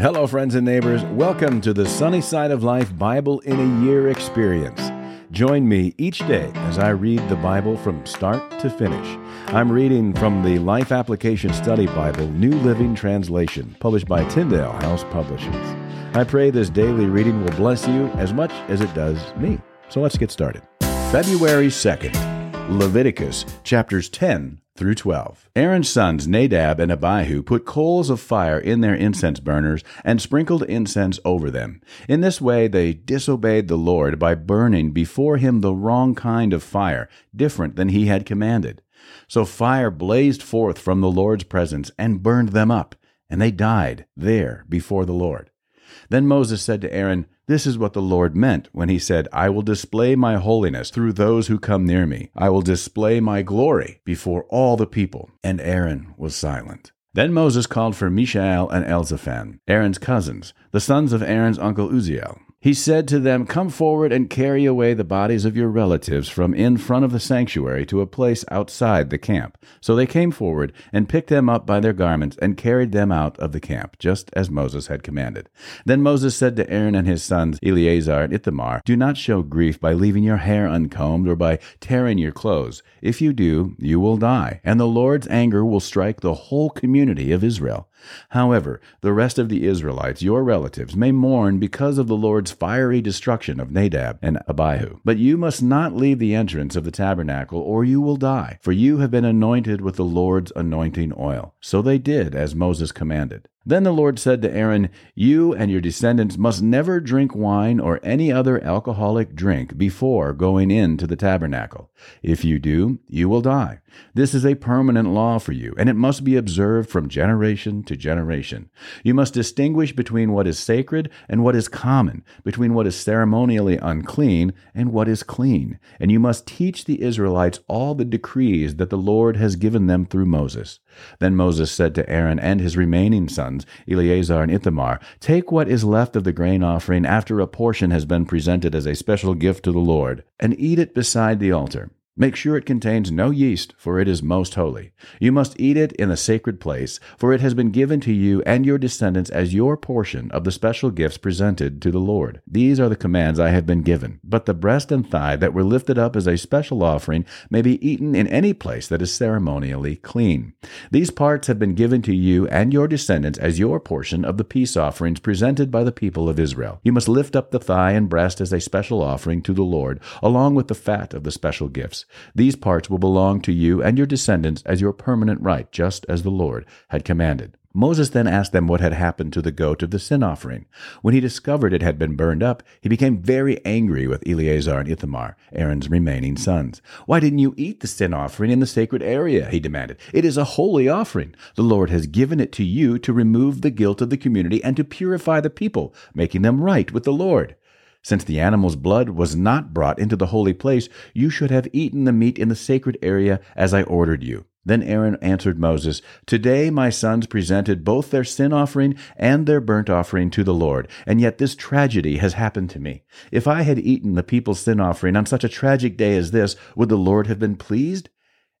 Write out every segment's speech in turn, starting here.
Hello, friends and neighbors. Welcome to the Sunny Side of Life Bible in a Year experience. Join me each day as I read the Bible from start to finish. I'm reading from the Life Application Study Bible, New Living Translation, published by Tyndale House Publishers. I pray this daily reading will bless you as much as it does me. So let's get started. February 2nd, Leviticus chapters 10 through 12. Aaron's sons Nadab and Abihu put coals of fire in their incense burners and sprinkled incense over them. In this way they disobeyed the Lord by burning before him the wrong kind of fire, different than he had commanded. So fire blazed forth from the Lord's presence and burned them up, and they died there before the Lord. Then Moses said to Aaron, This is what the Lord meant when he said, I will display my holiness through those who come near me. I will display my glory before all the people. And Aaron was silent. Then Moses called for Mishael and Elzaphan, Aaron's cousins, the sons of Aaron's uncle Uzziel. He said to them, Come forward and carry away the bodies of your relatives from in front of the sanctuary to a place outside the camp. So they came forward and picked them up by their garments and carried them out of the camp, just as Moses had commanded. Then Moses said to Aaron and his sons, Eleazar and Ithamar, Do not show grief by leaving your hair uncombed or by tearing your clothes. If you do, you will die, and the Lord's anger will strike the whole community of Israel. However, the rest of the Israelites, your relatives, may mourn because of the Lord's fiery destruction of Nadab and Abihu. But you must not leave the entrance of the tabernacle, or you will die, for you have been anointed with the Lord's anointing oil. So they did as Moses commanded. Then the Lord said to Aaron, You and your descendants must never drink wine or any other alcoholic drink before going into the tabernacle. If you do, you will die. This is a permanent law for you, and it must be observed from generation to generation. You must distinguish between what is sacred and what is common, between what is ceremonially unclean and what is clean, and you must teach the Israelites all the decrees that the Lord has given them through Moses. Then Moses said to Aaron and his remaining sons, Eleazar and Ithamar, Take what is left of the grain offering after a portion has been presented as a special gift to the Lord, and eat it beside the altar. Make sure it contains no yeast, for it is most holy. You must eat it in a sacred place, for it has been given to you and your descendants as your portion of the special gifts presented to the Lord. These are the commands I have been given. But the breast and thigh that were lifted up as a special offering may be eaten in any place that is ceremonially clean. These parts have been given to you and your descendants as your portion of the peace offerings presented by the people of Israel. You must lift up the thigh and breast as a special offering to the Lord, along with the fat of the special gifts. These parts will belong to you and your descendants as your permanent right, just as the Lord had commanded. Moses then asked them what had happened to the goat of the sin offering. When he discovered it had been burned up, he became very angry with Eleazar and Ithamar, Aaron's remaining sons. Why didn't you eat the sin offering in the sacred area? he demanded. It is a holy offering. The Lord has given it to you to remove the guilt of the community and to purify the people, making them right with the Lord. Since the animal's blood was not brought into the holy place, you should have eaten the meat in the sacred area as I ordered you. Then Aaron answered Moses, Today my sons presented both their sin offering and their burnt offering to the Lord, and yet this tragedy has happened to me. If I had eaten the people's sin offering on such a tragic day as this, would the Lord have been pleased?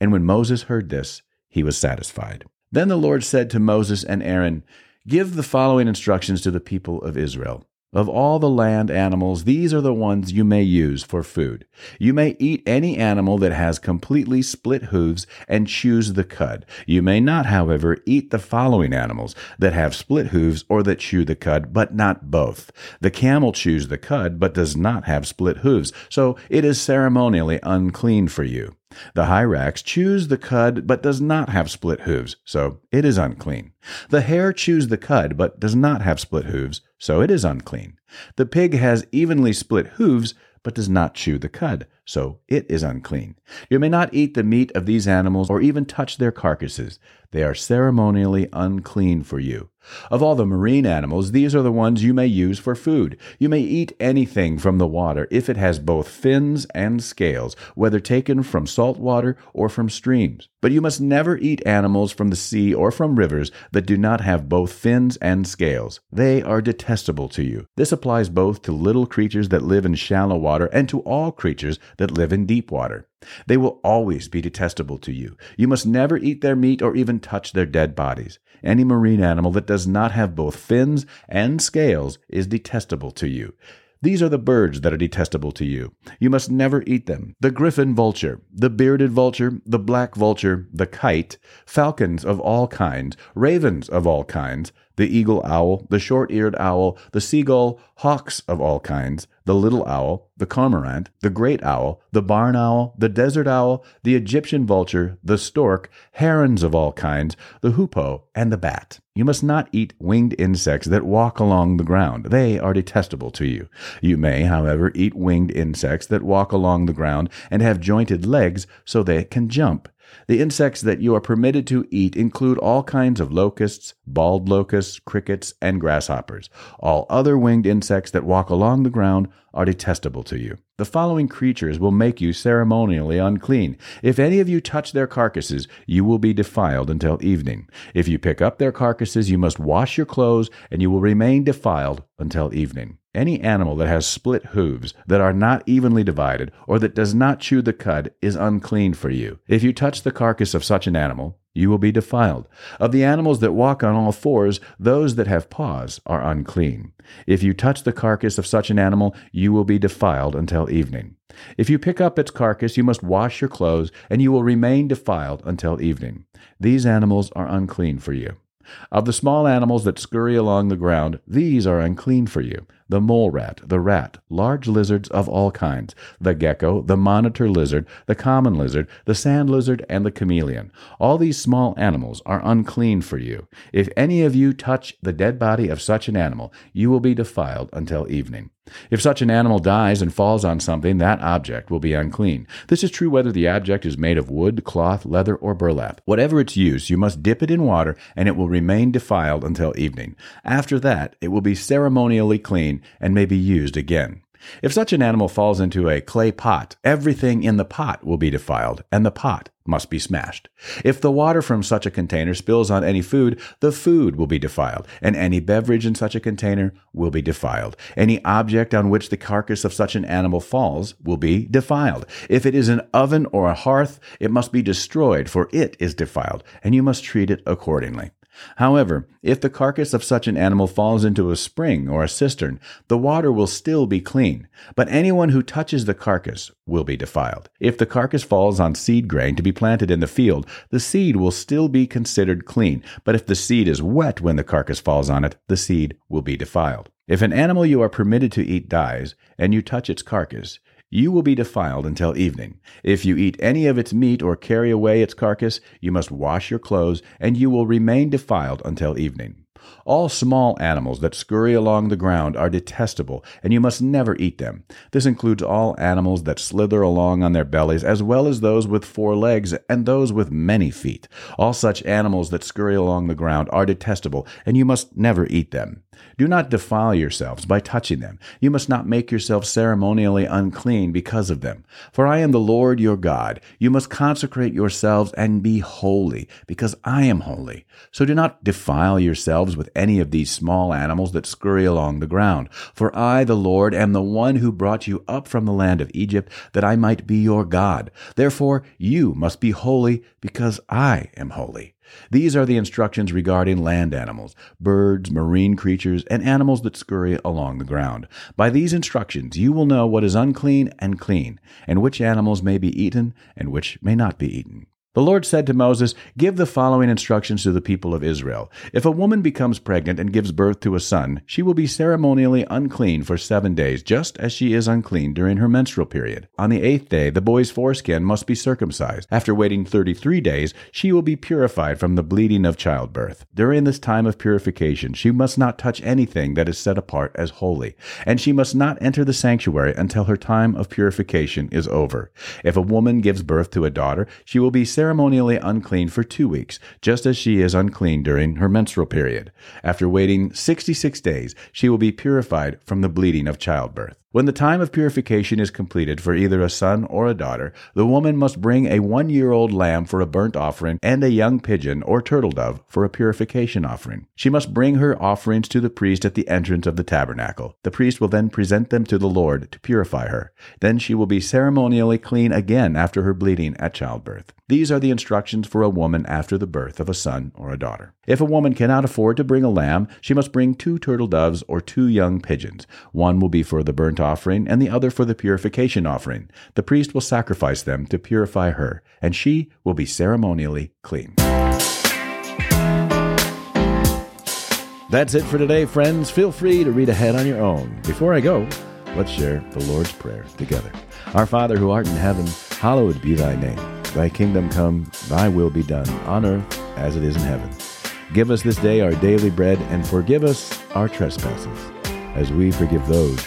And when Moses heard this, he was satisfied. Then the Lord said to Moses and Aaron, Give the following instructions to the people of Israel. Of all the land animals, these are the ones you may use for food. You may eat any animal that has completely split hooves and chews the cud. You may not, however, eat the following animals that have split hooves or that chew the cud, but not both. The camel chews the cud, but does not have split hooves, so it is ceremonially unclean for you. The hyrax chews the cud but does not have split hooves, so it is unclean. The hare chews the cud but does not have split hooves, so it is unclean. The pig has evenly split hooves but does not chew the cud, so it is unclean. You may not eat the meat of these animals or even touch their carcasses. They are ceremonially unclean for you. Of all the marine animals, these are the ones you may use for food. You may eat anything from the water if it has both fins and scales, whether taken from salt water or from streams. But you must never eat animals from the sea or from rivers that do not have both fins and scales. They are detestable to you. This applies both to little creatures that live in shallow water and to all creatures that live in deep water. They will always be detestable to you. You must never eat their meat or even touch their dead bodies. Any marine animal that does not have both fins and scales is detestable to you. These are the birds that are detestable to you. You must never eat them. The griffin vulture, the bearded vulture, the black vulture, the kite, falcons of all kinds, ravens of all kinds, the eagle owl, the short eared owl, the seagull, hawks of all kinds, the little owl, the cormorant, the great owl, the barn owl, the desert owl, the Egyptian vulture, the stork, herons of all kinds, the hoopoe, and the bat. You must not eat winged insects that walk along the ground. They are detestable to you. You may, however, eat winged insects that walk along the ground and have jointed legs so they can jump. The insects that you are permitted to eat include all kinds of locusts, bald locusts, crickets, and grasshoppers. All other winged insects that walk along the ground are detestable to you. The following creatures will make you ceremonially unclean. If any of you touch their carcasses, you will be defiled until evening. If you pick up their carcasses, you must wash your clothes, and you will remain defiled until evening. Any animal that has split hooves, that are not evenly divided, or that does not chew the cud, is unclean for you. If you touch the carcass of such an animal, you will be defiled. Of the animals that walk on all fours, those that have paws are unclean. If you touch the carcass of such an animal, you will be defiled until evening. If you pick up its carcass, you must wash your clothes, and you will remain defiled until evening. These animals are unclean for you. Of the small animals that scurry along the ground, these are unclean for you the mole rat, the rat, large lizards of all kinds, the gecko, the monitor lizard, the common lizard, the sand lizard, and the chameleon. All these small animals are unclean for you. If any of you touch the dead body of such an animal, you will be defiled until evening. If such an animal dies and falls on something, that object will be unclean. This is true whether the object is made of wood, cloth, leather, or burlap. Whatever its use, you must dip it in water, and it will remain defiled until evening. After that, it will be ceremonially clean and may be used again. If such an animal falls into a clay pot, everything in the pot will be defiled, and the pot must be smashed. If the water from such a container spills on any food, the food will be defiled, and any beverage in such a container will be defiled. Any object on which the carcass of such an animal falls will be defiled. If it is an oven or a hearth, it must be destroyed, for it is defiled, and you must treat it accordingly. However, if the carcass of such an animal falls into a spring or a cistern, the water will still be clean, but anyone who touches the carcass will be defiled. If the carcass falls on seed grain to be planted in the field, the seed will still be considered clean, but if the seed is wet when the carcass falls on it, the seed will be defiled. If an animal you are permitted to eat dies, and you touch its carcass, you will be defiled until evening. If you eat any of its meat or carry away its carcass, you must wash your clothes, and you will remain defiled until evening. All small animals that scurry along the ground are detestable, and you must never eat them. This includes all animals that slither along on their bellies, as well as those with four legs and those with many feet. All such animals that scurry along the ground are detestable, and you must never eat them. Do not defile yourselves by touching them. You must not make yourselves ceremonially unclean because of them. For I am the Lord your God. You must consecrate yourselves and be holy, because I am holy. So do not defile yourselves with any of these small animals that scurry along the ground. For I, the Lord, am the one who brought you up from the land of Egypt, that I might be your God. Therefore you must be holy, because I am holy. These are the instructions regarding land animals, birds, marine creatures, and animals that scurry along the ground. By these instructions you will know what is unclean and clean, and which animals may be eaten and which may not be eaten. The Lord said to Moses, Give the following instructions to the people of Israel. If a woman becomes pregnant and gives birth to a son, she will be ceremonially unclean for seven days, just as she is unclean during her menstrual period. On the eighth day, the boy's foreskin must be circumcised. After waiting 33 days, she will be purified from the bleeding of childbirth. During this time of purification, she must not touch anything that is set apart as holy, and she must not enter the sanctuary until her time of purification is over. If a woman gives birth to a daughter, she will be ceremonially ceremonially unclean for two weeks, just as she is unclean during her menstrual period. After waiting 66 days, she will be purified from the bleeding of childbirth. When the time of purification is completed for either a son or a daughter, the woman must bring a one year old lamb for a burnt offering and a young pigeon or turtle dove for a purification offering. She must bring her offerings to the priest at the entrance of the tabernacle. The priest will then present them to the Lord to purify her. Then she will be ceremonially clean again after her bleeding at childbirth. These are the instructions for a woman after the birth of a son or a daughter. If a woman cannot afford to bring a lamb, she must bring two turtle doves or two young pigeons. One will be for the burnt offering, and the other for the purification offering. The priest will sacrifice them to purify her, and she will be ceremonially clean. That's it for today, friends. Feel free to read ahead on your own. Before I go, let's share the Lord's Prayer together. Our Father who art in heaven, hallowed be thy name. Thy kingdom come, thy will be done, on earth as it is in heaven. Give us this day our daily bread, and forgive us our trespasses, as we forgive those